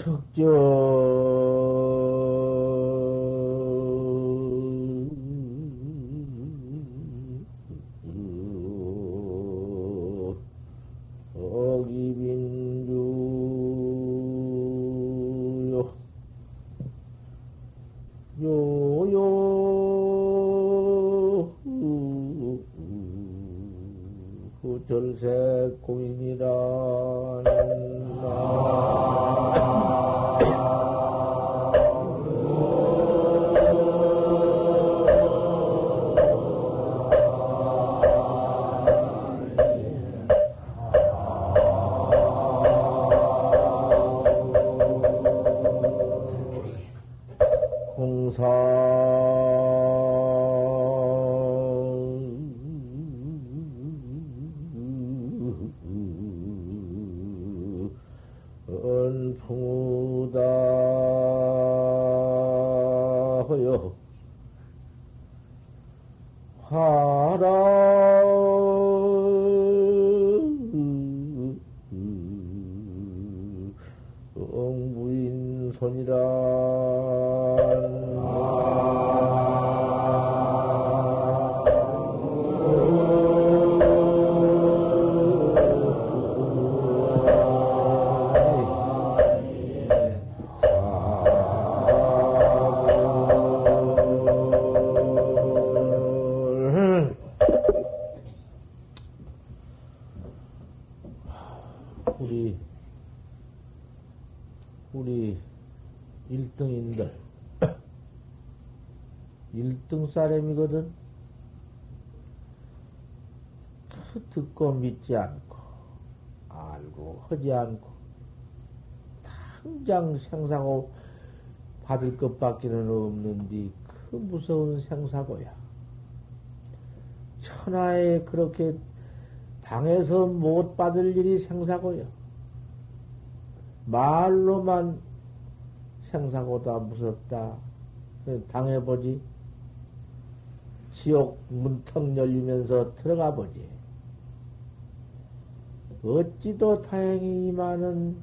척 사람이거든. 듣고 믿지 않고 알고 하지 않고 당장 생사고 받을 것밖에는 없는데 그 무서운 생사고야. 천하에 그렇게 당해서 못 받을 일이 생사고요. 말로만 생사고다 무섭다. 당해보지. 지옥 문턱 열리면서 들어가 보지. 어찌도 다행히 이만은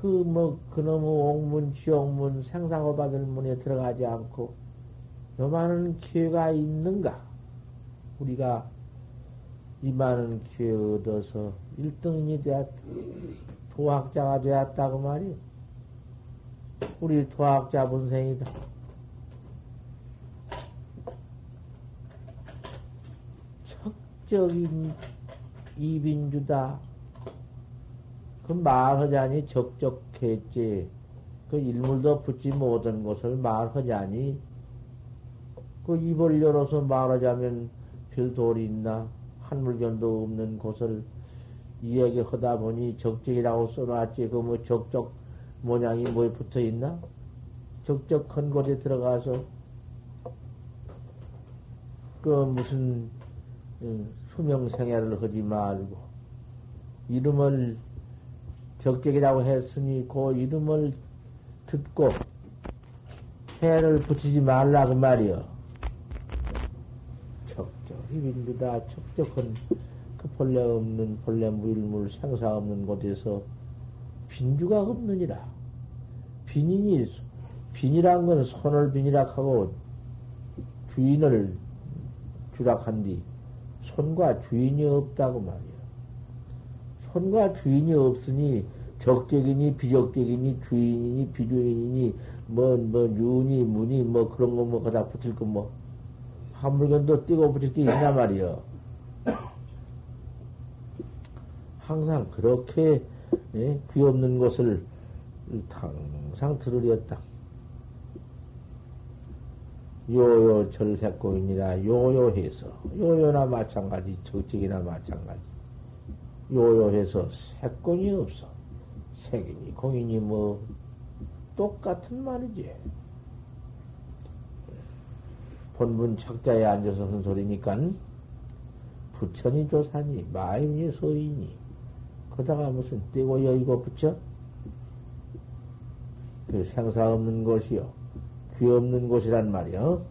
그 뭐 그놈의 옥문 지옥문 생사고 받을 문에 들어가지 않고 요만한 기회가 있는가? 우리가 이 많은 기회 얻어서 1등인이 되었다. 도학자가 되었다고 말이요. 우리 도학자 분생이다. 척적인 이빈주다. 그 말하자니 적적했지. 그 일물도 붙지 못한 것을 말하자니 그 입을 열어서 말하자면 별 돌이 있나 한 물건도 없는 곳을 이야기 하다 보니 적적이라고 써놨지 그 뭐 적적 모양이 뭐에 붙어 있나 적적한 곳에 들어가서 그 무슨 음, 수명 생애를 하지 말고 이름을 적적이라고 했으니 그 이름을 듣고 해를 붙이지 말라 그 말이여. 적적이 빈주다 적적한 그 본래 없는 본래 무일물 생사 없는 곳에서 빈주가 없느니라. 빈인이 빈이란 건 손을 빈이락하고 주인을 주락한 뒤 손과 주인이 없다고 말이야. 손과 주인이 없으니 적적이니 비적적이니 주인이니 비주인이니 뭐뭐 윤이 문이 뭐 그런 거 뭐 거다 붙일 거 뭐 한 물건도 띄고 붙일 게 있나 말이여. 항상 그렇게 예? 귀 없는 것을 항상 들으렸다. 요요 절세고인이라 요요해서 요요나 마찬가지 적적이나 마찬가지. 요요해서 색공이 없어. 색이니 공이니 뭐 똑같은 말이지. 본분 착자에 앉아서 한 소리니까 부처니 조사니 마임이 소이니 그러다가 무슨 떼고 여의고 붙여? 그 생사 없는 것이요 귀 없는 곳이란 말이요.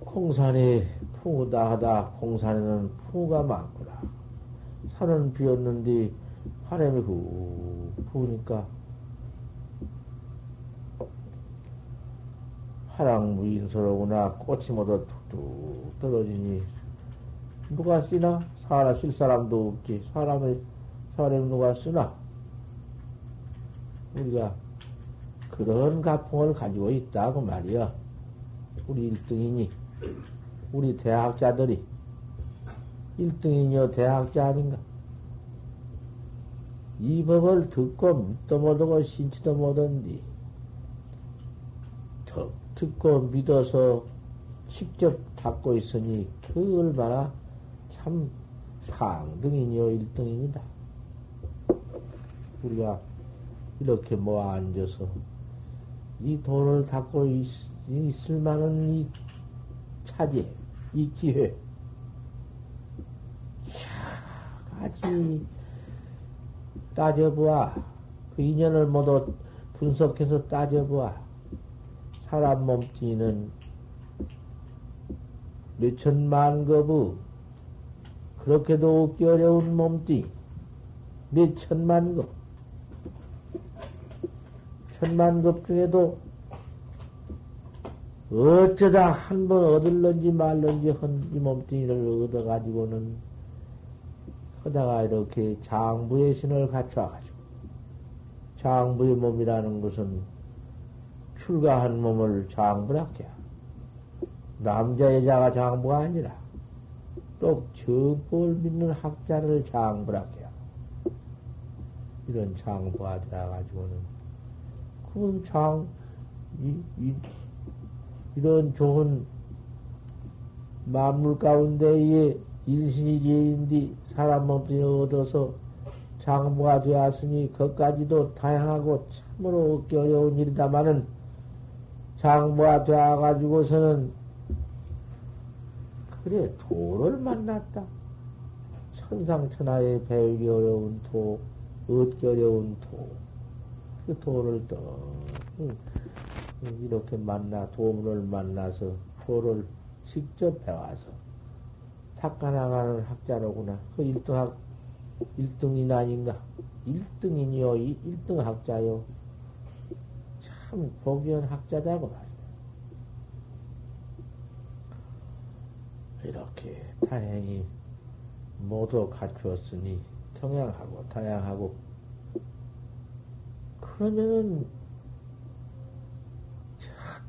공산이 풍우다 하다 공산에는 풍우가 많구나. 산은 비었는데 바람이 후 부으니까 화랑무인서로구나 꽃이 모두 툭툭 떨어지니 누가 쓰나? 사람 쓸 사람도 없지. 사람을 사람 누가 쓰나? 우리가 그런 가풍을 가지고 있다고 말이야. 우리 1등이니, 우리 대학자들이 1등이뇨 대학자 아닌가? 이 법을 듣고 믿도 못하고 신치도 못한디, 듣고 믿어서 직접 닦고 있으니 그 얼마나 참 상등이뇨 1등입니다. 우리가 이렇게 모아 앉아서 이 돈을 닦고 있, 있을 만한 이 차지, 이 기회. 아직 따져보아. 그 인연을 모두 분석해서 따져보아. 사람 몸뚱이는 몇천만 겁의 그렇게도 얻기 어려운 몸뚱이 몇천만 급 천만 급 중에도 어쩌다 한 번 얻을런지 말런지 한 이 몸뚱이를 얻어가지고는 하다가 이렇게 장부의 신을 갖춰가지고 장부의 몸이라는 것은 출가한 몸을 장부라게 남자 여자가 장부가 아니라 또 정법을 믿는 학자를 장부라게 이런 장부가 들어가지고는 그 장, 이, 이, 이런 좋은 만물 가운데에 인신이 제인디 사람 몸뚱이 얻어서 장부가 되었으니 그까지도 다양하고 참으로 얻기 어려운 일이다마는 장부가 되어가지고서는 그래 도를 만났다. 천상천하에 배우기 어려운 도, 얻기 어려운 도. 그 도를 또 이렇게 만나 도문을 만나서 도를 직접 배워서 닦아나가는 학자로구나. 그 1등 학 1등인 아닌가? 1등이니요, 1등 학자요. 참 복연 학자다고 말이야. 이렇게 다행히 모두 갖추었으니 경향하고 다양하고 그러면은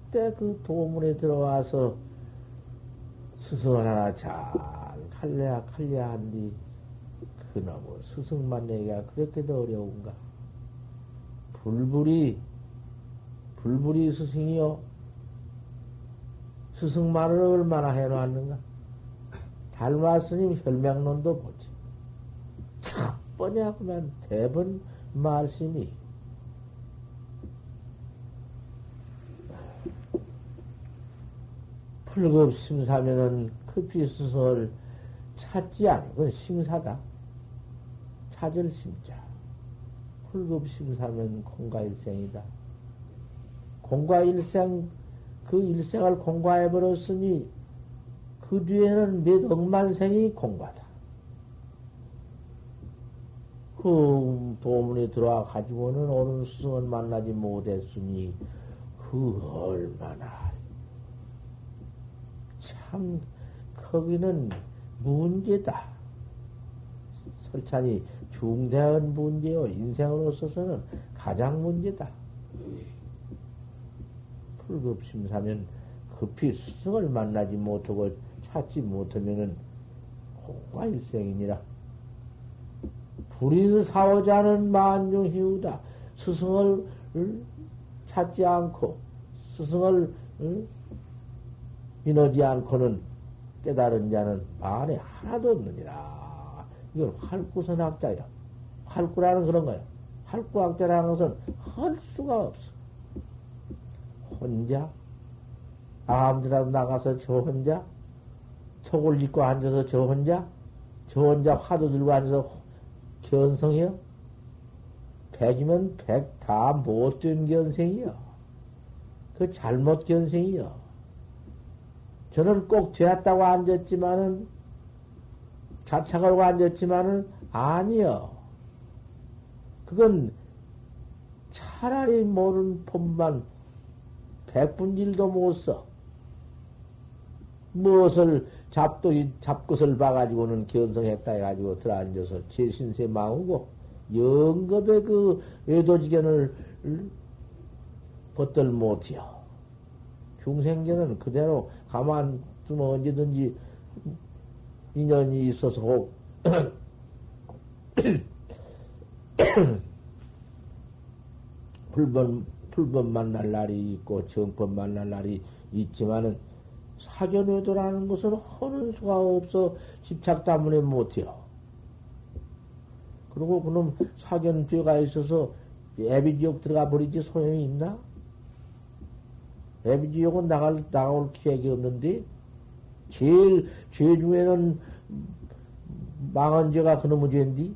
절대 그 도문에 들어와서 스승을 하나 잘 칼래야 칼래야 한디 그놈의 스승 만 내기가 그렇게도 어려운가? 불불이 불불이 스승이요. 스승만을 얼마나 해놓았는가? 달마스님 혈맹론도 보지. 첫 번째 그만 대번 말씀이 풀급 심사면은 급히 스승을 찾지 않은 건 심사다. 찾을 심자. 풀급 심사면 공과일생이다. 공과일생, 그 일생을 공과해버렸으니 그 뒤에는 몇 억만 생이 공과다. 그 도문에 들어와 가지고는 오는 스승을 만나지 못했으니 그 얼마나 참, 거기는 문제다. 설찬이 중대한 문제요. 인생으로서는 가장 문제다. 불급심사면 급히 스승을 만나지 못하고 찾지 못하면은 공과 일생이니라. 불인 사오자는 만중희우다. 스승을 찾지 않고 스승을 이너지 않고는 깨달은 자는 만에 하나도 없느니라. 이건 활구선 학자야. 활구라는 그런 거야. 활구 학자라는 것은 할 수가 없어. 혼자? 아무데라도 나가서 저 혼자? 속을 입고 앉아서 저 혼자? 저 혼자 화도 들고 앉아서 견성해요? 백이면 백 다 못된 견생이요. 그 잘못 견생이요. 저는 꼭 되었다고 앉았지만은, 자착하고 앉았지만은, 아니요. 그건 차라리 모르는 법만 백분일도 못 써. 무엇을 잡도, 잡것을 봐가지고는 견성했다 해가지고 들어앉아서 제 신세 마우고, 영겁의 그 외도지견을 벗들 못해요. 중생견은 그대로 가만 두면 언제든지 인연이 있어서 혹 불법, 불법 만날 날이 있고 정법 만날 날이 있지만은 사견외도라는 것은 하는 수가 없어 집착 때문에 못해요. 그리고 그놈 사견 죄가 있어서 애비지옥 들어가 버리지 소용이 있나? 애비지옥은 나갈, 나올 기획이 없는데, 제일, 죄 중에는 망한 죄가 그놈의 죄인데,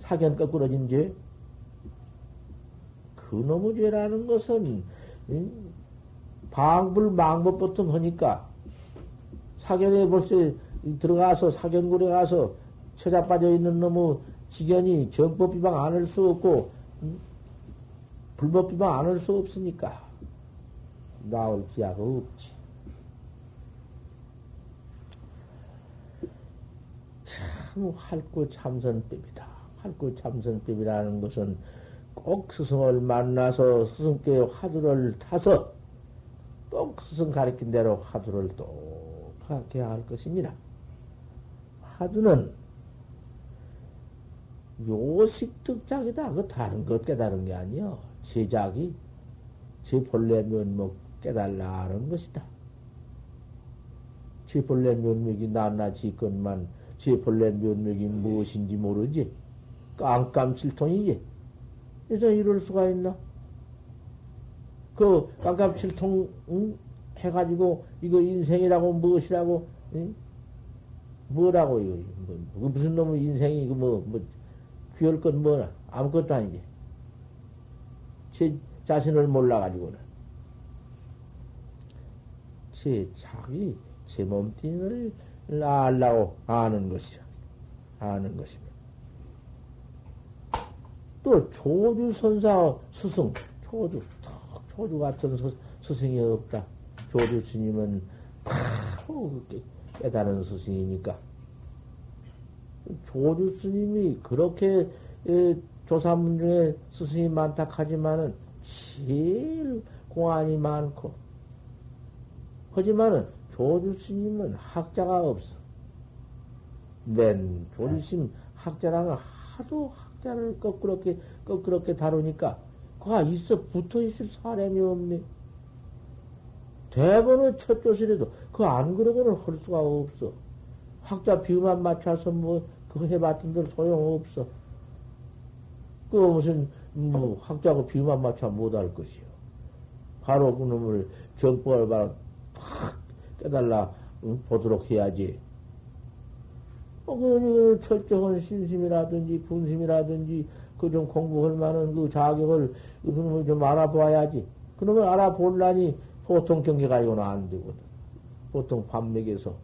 사견 거꾸러진 죄? 그놈의 죄라는 것은, 방불 망법 보통 하니까, 사견에 벌써 들어가서, 사견굴에 가서, 처자 빠져 있는 놈의 지견이 정법 비방 안 할 수 없고, 불법 비방 안 할 수 없으니까, 나올 기약가 없지. 참, 할구 참선법이다. 할구 참선법이라는 것은 꼭 스승을 만나서 스승께 화두를 타서 꼭 스승 가르친 대로 화두를 똑하게 할 것입니다. 화두는 요식 득작이다. 그 다른 것 깨달은 게 아니요. 제작이 제 본래 면목 깨달라는 것이다. 제 본래 면목이 낱낱이 것만 제 본래 면목이 무엇인지 모르지. 깜깜칠통이지. 그래서 이럴 수가 있나? 그 깜깜칠통 응? 해가지고 이거 인생이라고 무엇이라고 응? 뭐라고 이거 뭐, 뭐 무슨 놈의 인생이 이거 뭐, 뭐 귀할 건 뭐나 아무것도 아니지. 제 자신을 몰라가지고는 제 자기 제 몸뚱이를 알라고 아는 것이야. 아는 것입니다. 또 조주 선사 스승 조주 조주 같은 스, 스승이 없다. 조주 스님은 바로 깨달은 스승이니까 조주 스님이 그렇게 조사문 중에 스승이 많다 하지만은 제일 공안이 많고 하지만은 조주 스님은 학자가 없어. 맨 조주 스님 학자랑은 하도 학자를 거꾸렇게 거꾸렇게 다루니까 그가 있어 붙어 있을 사람이 없네. 대번의 첫 조실에도 그 안 그러고는 할 수가 없어. 학자 비유만 맞춰서 뭐 그거 해봤던들 소용없어. 그 무슨 뭐 학자고 비유만 맞춰 못할 것이요. 바로 그놈을 정법을 탁 깨달라 응? 보도록 해야지. 어, 그, 철저한 신심이라든지 분심이라든지 그 좀 공부할 만한 그 자격을 그놈을 좀 알아봐야지. 그놈을 알아볼라니 보통 경계 가지고는 안 되거든. 보통 밥 먹여서,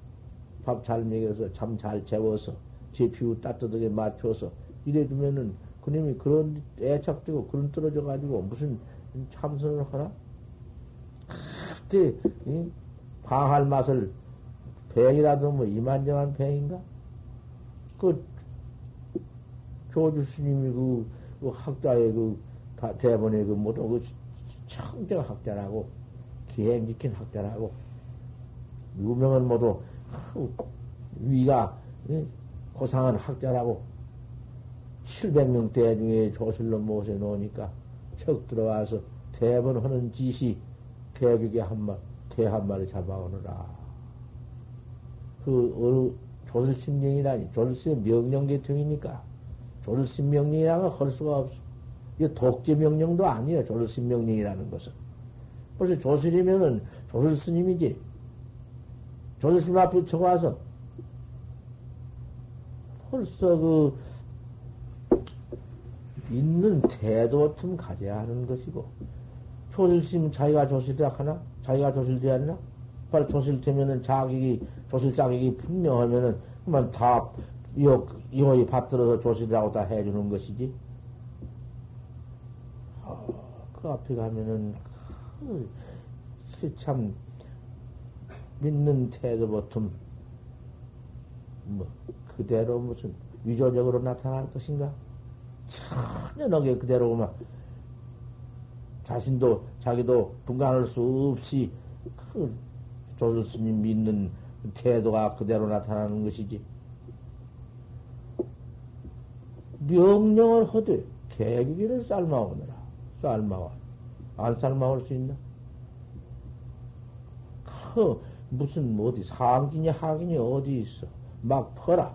밥 잘 먹여서, 잠 잘 재워서, 제 피우 따뜻하게 맞춰서 이래주면은 그놈이 그런 애착되고 그런 떨어져 가지고 무슨 참선을 하나? 그때 방할 맛을 뱅이라도 뭐 이만저만 뱅인가? 그 조주 스님이 그, 그 학자의 그 대본의 그 모든 그 청정 학자라고 기행지킨 학자라고 유명한 모두 위가 고상한 학자라고 700명대 중에 조실로 모셔 놓으니까 척 들어와서 대본 하는 짓이 개벽에 한 말, 개 한 마리 잡아오느라. 그, 어느, 조실신명이라니. 조실신 명령계통이니까. 조실신명령이라는 걸할 수가 없어. 이게 독재 명령도 아니에요. 조실신명령이라는 것은. 벌써 조실이면은 조실 스님이지. 조실 스님 앞에 쳐가서 벌써 그, 있는 태도 좀 가져야 하는 것이고, 조실심 자기가 조실되야 하나? 자기가 조실되었나? 빨리 조실되면은 자격이, 조실 자격이 분명하면은, 그만 다 요, 요이 받들어서 조실이라고 다 해주는 것이지. 어, 그 앞에 가면은, 그, 참, 믿는 태도 보통, 뭐, 그대로 무슨 위조적으로 나타날 것인가? 천연하게 그대로 막, 자신도, 자기도 분간할 수 없이, 그, 조선 스님 믿는 태도가 그대로 나타나는 것이지. 명령을 하되 개기기를 삶아오느라 삶아와 안 삶아올 수 있나? 그 무슨 뭐 어디 상기니 하기니 어디 있어 막 퍼라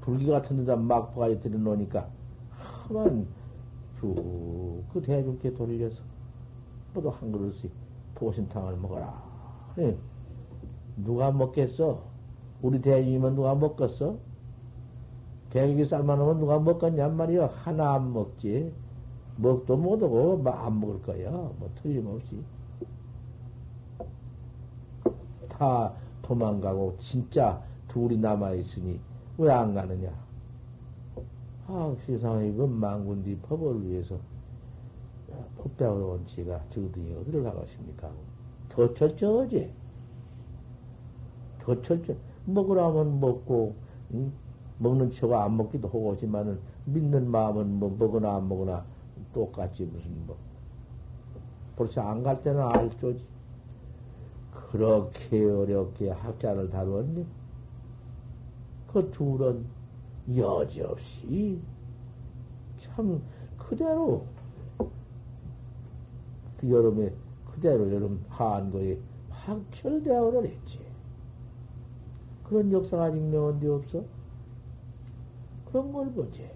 불기 같은 데다 막 퍼가 들여놓으니까 하만 쭉그 대중께 돌려서 뭐도 한 그릇씩 보신탕을 먹어라. 네. 누가 먹겠어? 우리 대중이면 누가 먹겠어? 개기 삶아놓으면 누가 먹겠냔 말이야. 하나 안 먹지. 먹도 못하고 뭐 안 먹을 거야. 뭐 틀림없이. 다 도망가고 진짜 둘이 남아있으니 왜 안 가느냐. 아, 세상에 이건 망군디 법을 위해서 법배우러 온 지가 저등이 어디를 가겠습니까? 더 철저하지. 더 철저. 먹으라면 먹고, 응? 먹는 척가 안 먹기도 하고 하지만은 믿는 마음은 뭐 먹으나 안 먹으나 똑같지 무슨 뭐 벌써 안 갈 때는 알죠지 그렇게 어렵게 학자를 다루었니? 그 둘은 여지없이 참 그대로 그 여름에 그대로 여름 한거에 확철대오를 했지. 그런 역사가 증명한 데 없어? 그런 걸 보지.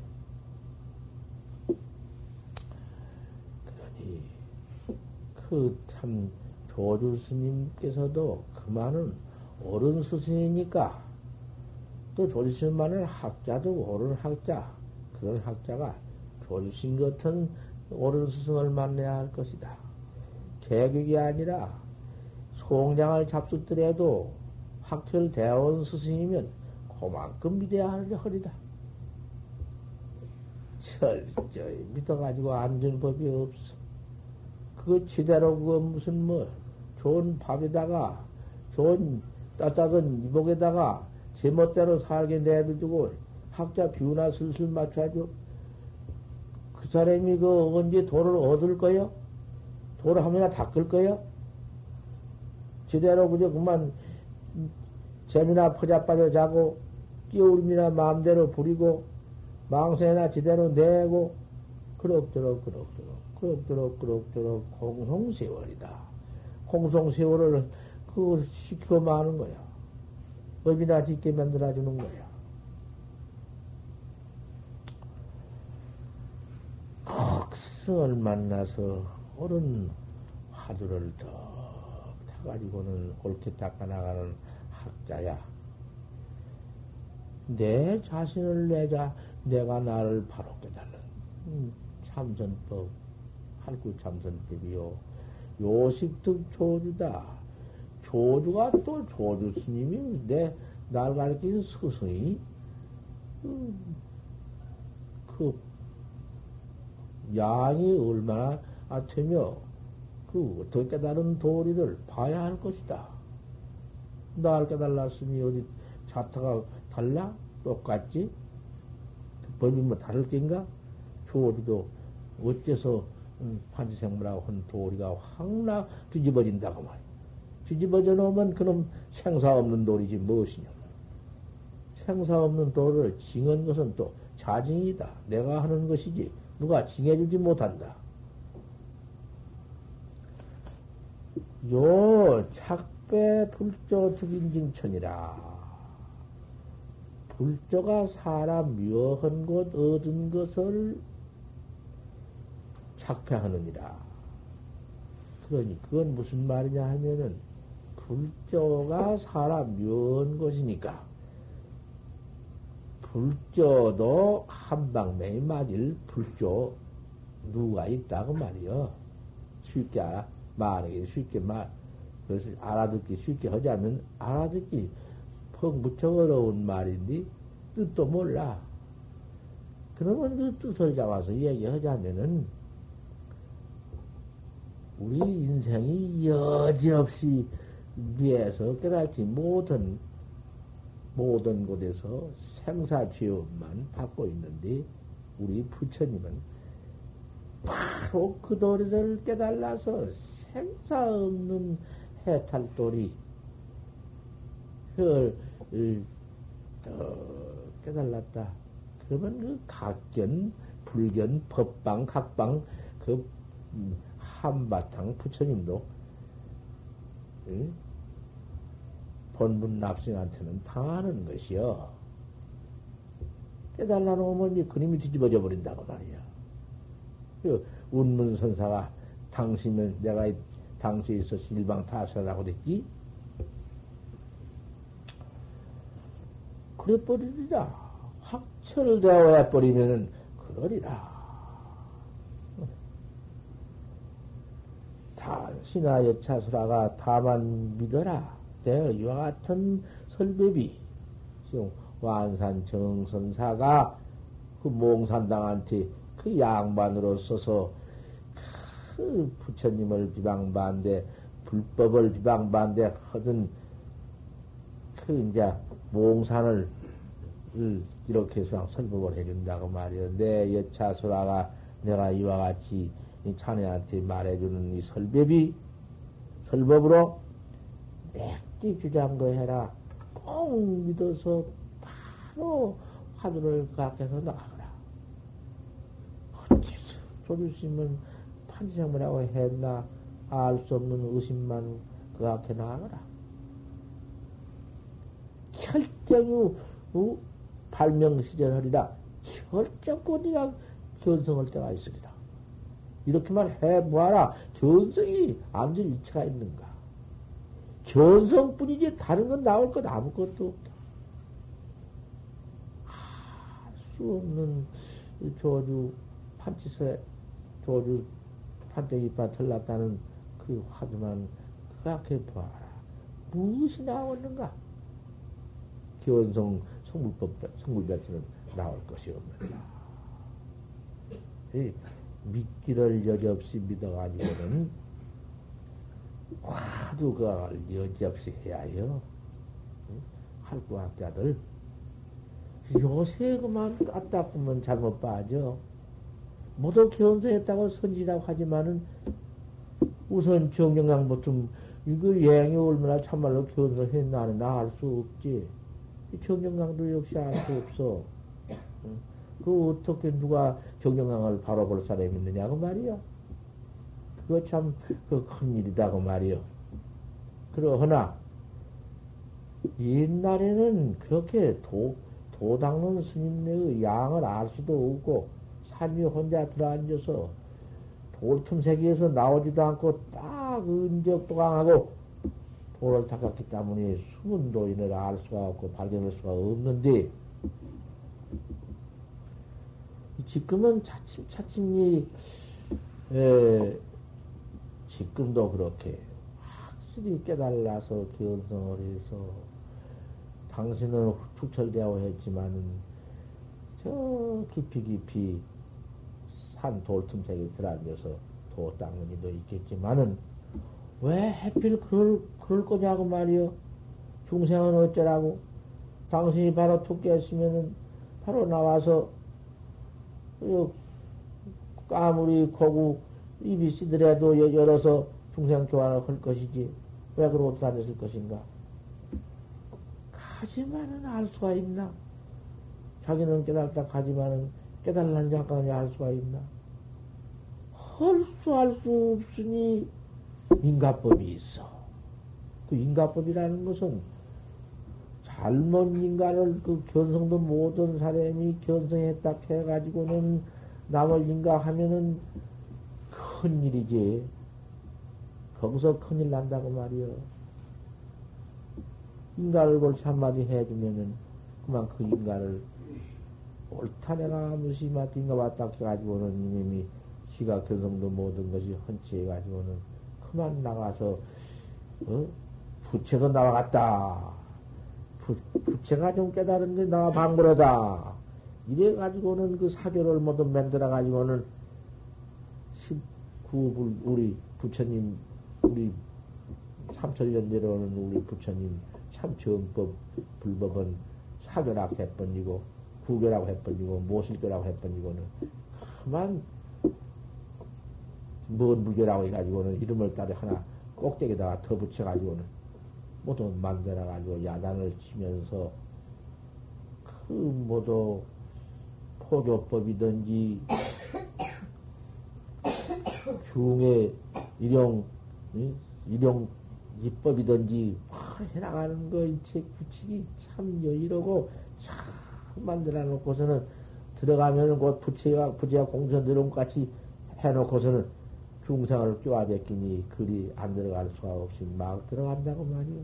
그러니, 그 참, 조주 스님께서도 그만은 옳은 스승이니까, 또 조주 스님만은 학자도 옳은 학자, 그런 학자가 조주 스님 같은 옳은 스승을 만나야 할 것이다. 계획이 아니라, 송장을 잡수더라도 온 스승이면 그만큼 믿어야 하리다. 철저히 믿어가지고 앉은 법이 없어. 그거 제대로 그거 무슨 뭐 좋은 밥에다가 좋은 따뜻한 이복에다가 제멋대로 살게 내비두고 학자 비우나 슬슬 맞춰줘. 그 사람이 그 언제 돌을 얻을 거요? 돌을 하면야 닦을 거요? 제대로 그저 그만 재미나 퍼자빠져 자고 끼울음이나 마음대로 부리고 망세나 지대로 내고 그럭저럭 그럭저럭 그럭저럭 그럭저럭 공성세월이다. 공성세월을 그 시키고 마는 거야. 법이나 짓게 만들어주는 거야. 극성을 만나서 옳은 화두를 더 타가지고는 옳게 닦아나가는 학자야. 내 자신을 내자 내가 나를 바로 깨달는 음, 참선법, 할구 참선법이요. 요식득 조주다. 조주가 또 조주 스님이 내, 날 가르치는 스승이, 음, 그, 양이 얼마나 아테며, 그, 어떻게 깨달은 도리를 봐야 할 것이다. 날 깨달았으니 어디 자타가 달라? 똑같지? 법이 뭐 다를 겐가? 조리도 어째서 음, 판지생물하고 한 도리가 확나 뒤집어진다고 말이야. 뒤집어져 놓으면 그놈 생사 없는 도리지 무엇이냐. 생사 없는 도를 징한 것은 또 자징이다. 내가 하는 것이지 누가 징해주지 못한다. 요 착배 불조 특인징천이라. 불조가 사람 묘한 곳 얻은 것을 착패하느니라. 그러니 그건 무슨 말이냐 하면은 불조가 사람 묘한 곳이니까 불조도 한방매이 맞을 불조 누가 있다고 말이요. 쉽게 말하기 쉽게 말, 그것을 알아듣기 쉽게 하자면 알아듣기 퍽 무척 어려운 말인데 뜻도 몰라. 그러면 그 뜻을 잡아서 얘기하자면은, 우리 인생이 여지없이 위에서 깨닫지 못한, 모든 곳에서 생사죄업만 받고 있는데, 우리 부처님은 바로 그 도리를 깨달아서 생사 없는 해탈도리, 그, 깨달았다. 그러면 그 각견, 불견, 법방, 각방, 그 음, 한바탕 부처님도 응? 본분 납승한테는 당하는 것이요. 깨달아 놓으면 이 그림이 뒤집어져 버린다고 말이야. 그 운문 선사가 당시면 내가 당시에 있어서 일방 타설하고 됐지? 그래 버리리라. 확철되어 해버리면은 그러리라. 단신하 여차수라가 다만 믿어라. 내 이와 같은 설법이 지금 완산 정선사가 그 몽산당한테 그 양반으로 써서 그 부처님을 비방반대 불법을 비방반대 하던 그 이제 몽산을 이렇게 해서 설법을 해준다고 말이요. 내 여차소라가 내가 이와 같이 이 자네한테 말해주는 이 설법이 설법으로 맥 디 주장거 해라. 꼭 믿어서 바로 화두를 각해서 나가라. 어째서 조주심은 판지생물하고 했나 알 수 없는 의심만 그 앞에 나가라. 결정이 어? 발명시전하리라 결정코 네가 견성할 때가 있으리라. 이렇게만 해보아라. 견성이 안될 이치가 있는가? 견성뿐이지 다른 건 나올 것 아무것도 없다. 할수 없는 조주 판치세 조주 판때기파 털났다는 그 화두만 그렇게 보아라. 무엇이 나오는가? 견성 성불법, 성불자체는 나올 것이 없는다. 믿기를 여지 없이 믿어가지고는 화두가 여지없이 해야 해요. 할구학자들. 요새 그만 까딱보면 잘못 빠져. 모두 견성했다고 선지라고 하지만은 우선 정경강부터 이거 예행이 얼마나 참말로 견성했나 하는 나알 수 없지. 정경강도 역시 알 수 없어. 그 어떻게 누가 정경강을 바로 볼 사람이 있느냐고 말이야. 그거 참, 그 큰일이다고 말이요. 그러나, 옛날에는 그렇게 도, 도 닦는 스님네의 양을 알 수도 없고, 산 위에 혼자 들어앉아서 돌틈새기에서 나오지도 않고 딱 은적도 강하고 도를 닦았기 때문에 숨은 도인을 알 수가 없고 발견할 수가 없는데 지금은 차츰 차츰이 에, 지금도 그렇게 확실히 깨달아서 견성을 해서 당신은 투철되어 했지만은 저 깊이 깊이 산 돌틈새에 들어앉아서 도 닦는 이도 있겠지만은 왜 해필 그럴, 그럴 거냐고 말이요. 중생은 어쩌라고. 당신이 바로 툭 깼으면은 바로 나와서 까무리 고구 입이 시더라도 열어서 중생 교환을 할 것이지. 왜 그러고 다녔을 것인가? 가지만은 알 수가 있나? 자기는 깨달다 가지만은 깨달는지 아까는지 알 수가 있나? 할 수 알 수 없으니 인가법이 있어. 그 인가법이라는 것은 잘못 인가를 그 견성도 모든 사람이 견성했다 해가지고는 남을 인가하면은 큰일이지. 거기서 큰일 난다고 말이여. 인가를 볼지 한마디 해주면은 그만 그 인가를 옳다 내가 무심하게 인가 왔다 해가지고는 이님이 지가 견성도 모든 것이 헌치해가지고는 그만 나가서 어? 부채도 나와갔다. 부, 부채가 좀 깨달은 게나 방불하다. 이래가지고는 그 사교를 모두 만들어가지고는 19불, 우리 부처님, 우리 3천년 내려오는 우리 부처님 참 정법, 불법은 사교라고 해번이고, 구교라고 해번이고, 모실교라고 해번이고는 그만 먼 무교라고 해가지고는 이름을 따로 하나 꼭대기에다가 더 붙여가지고는 모두 만들어가지고 야단을 치면서 그 모두 포교법이든지 중의 일용 일용 입법이든지 해나가는 거 이책 규칙이 참 여유로고 참 만들어 놓고서는 들어가면 곧 부채가 부채가 것 같이 해놓고서는 중생을 껴와댔기니 그리 안 들어갈 수가 없이 막 들어간다고 말이오.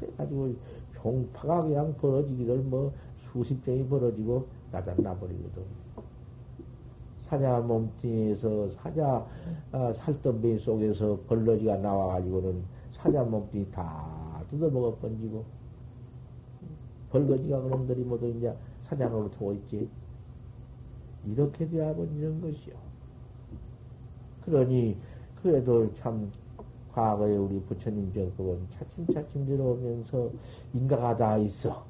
그래가지고 종파가 그냥 벌어지기를 뭐 수십 점이 벌어지고 나타나버리거든. 사자 몸뚱이에서 사자 어, 살덤배 속에서 벌러지가 나와가지고는 사자 몸뚱이 다 뜯어먹어 번지고 벌거지가 그놈들이 모두 이제 사자로 두고 있지. 이렇게 되어버리는 것이요. 그러니 그래도 참 과거에 우리 부처님 정법은 차츰차츰 들어오면서 인가가 다 있어.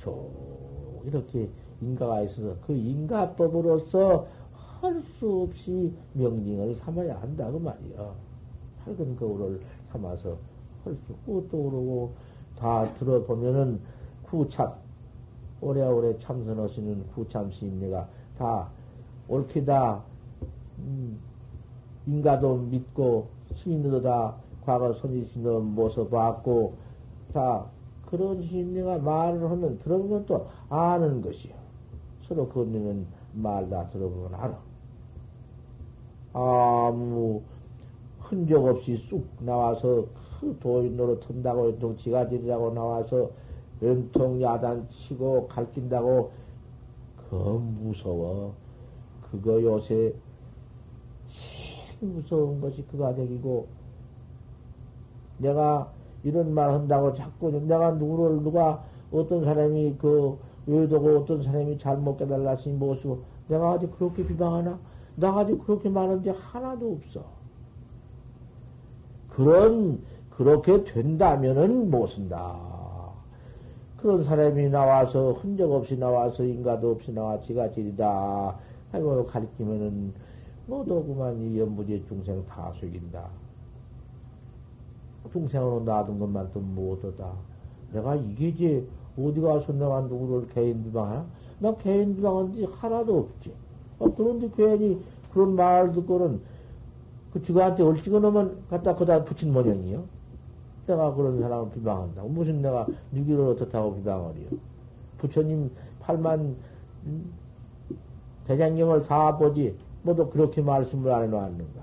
저 이렇게 인가가 있어서 그 인가법으로서 할 수 없이 명징을 삼아야 한다 그 말이야. 밝은 거울을 삼아서 할수또 그러고 다 들어보면은 구참 오래오래 참선하시는 구참 시인네가 다 옳게다 음, 인가도 믿고 스님들도 다 과거 선지신도 모습 봤고 다 그런 스님네가 말을 하면 들어보면 또 아는 것이요. 서로 건네는 말다 들어보면 알아. 아무 흔적 없이 쑥 나와서 그 도인 노릇 한다고 연통 지가지리라고 나와서 연통 야단 치고 갈낀다고 그 무서워. 그거 요새 제일 무서운 것이 그 가족이고 내가 이런 말 한다고 자꾸 내가 누구를 누가 어떤 사람이 그 외도고 어떤 사람이 잘못 깨달았으니 무엇이고 내가 아직 그렇게 비방하나? 나 아직 그렇게 많은데 하나도 없어. 그런 그렇게 된다면은 못 쓴다. 그런 사람이 나와서 흔적 없이 나와서 인가도 없이 나와 지가 지리다. 하고 가리키면은 그만 이 연부지 중생 다 속인다. 중생으로 놔둔 것만 또 못하다. 내가 이게 이제 어디 가서 내가 누구를 개인 비방하나? 나 개인 비방한 지 하나도 없지. 아, 그런데 괜히 그런 말 듣고는 그 주가한테 얼찍어 놓으면 갖다 거다 붙인 모양이요. 내가 그런 사람을 비방한다고. 무슨 내가 누기를 어떻다고 비방을해요. 부처님 팔만 음, 대장경을 다 보지. 모두 그렇게 말씀을 안 해놓았는가.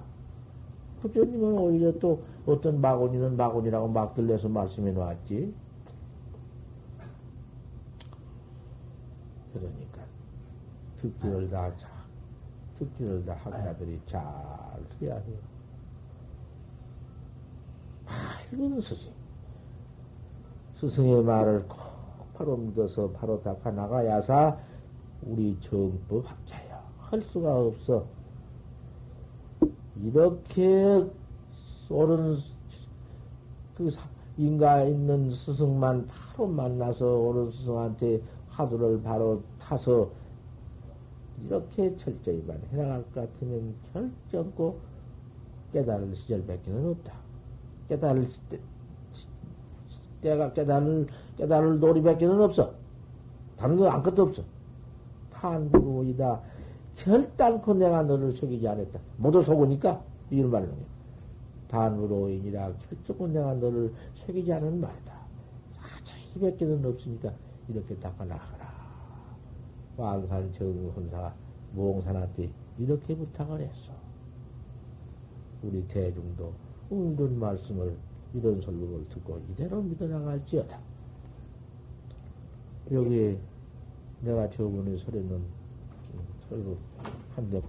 부처님은 오히려 또 어떤 마곤이는 마곤이라고 막 들려서 말씀해 놓았지. 그러니까 듣기를 다 자, 듣기를 다 학자들이 잘 해야 돼요. 밝은 스승. 스승의 말을 꼭 바로 믿어서 바로 닦아 나가야사 우리 정법 학자야. 할 수가 없어. 이렇게 옳은 그 인가 있는 스승만 바로 만나서 옳은 스승한테 화두를 바로 타서 이렇게 철저히만 해나갈 것 같으면 결정코 깨달을 시절밖에는 없다. 깨달을 때, 때가 깨달을 깨달을 놀이밖에는 없어. 다른 거 아무것도 없어. 탄구이다. 결단코 내가 너를 속이지 않았다. 모두 속으니까 이런 말을 해요. 단으로인이라 결정코 내가 너를 속이지 않은 말이다. 아차 이밖에는 없으니까 이렇게 닦아 나가라. 왕산 정훈사 몽산한테 이렇게 부탁을 했어. 우리 대중도 웅든 말씀을 이런 설법을 듣고 이대로 믿어나갈지어다. 여기에 내가 저번에 설에는 설법 한대